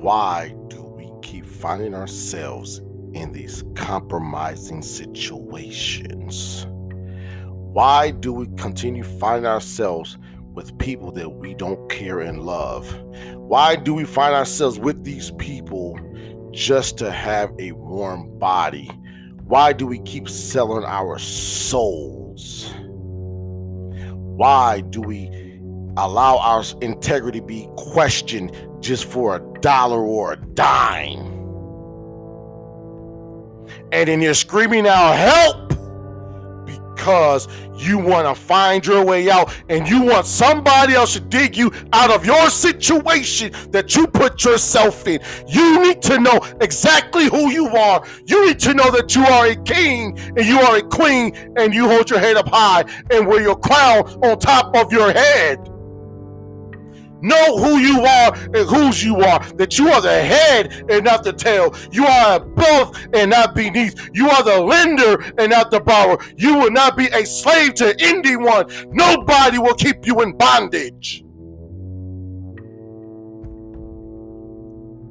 Why do we keep finding ourselves in these compromising situations? Why do we continue finding ourselves with people that we don't care and love? Why do we find ourselves with these people just to have a warm body? Why do we keep selling our souls? Why do we allow our integrity be questioned just for a dollar or a dime? And then you're screaming out, help! because you want to find your way out and you want somebody else to dig you out of your situation that you put yourself in. You need to know exactly who you are. You need to know that you are a king and you are a queen and you hold your head up high and wear your crown on top of your head. Know who you are and whose you are. That you are the head and not the tail. You are above and not beneath. You are the lender and not the borrower. You will not be a slave to anyone. Nobody will keep you in bondage.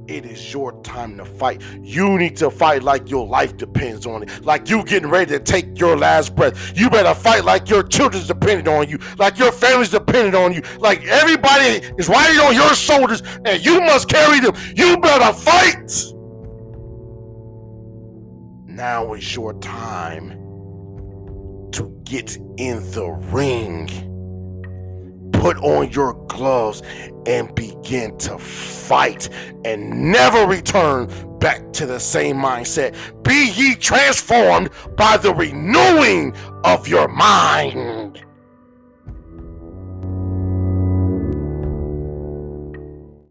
It is your time to fight. You need to fight like your life depends on it. Like you getting ready to take your last breath. You better fight like your children's dependent on you. Like your family's dependent on you. Like everybody is riding on your shoulders and you must carry them. You better fight. Now is your time to get in the ring put on your gloves and begin to fight and never return back to the same mindset. Be ye transformed by the renewing of your mind.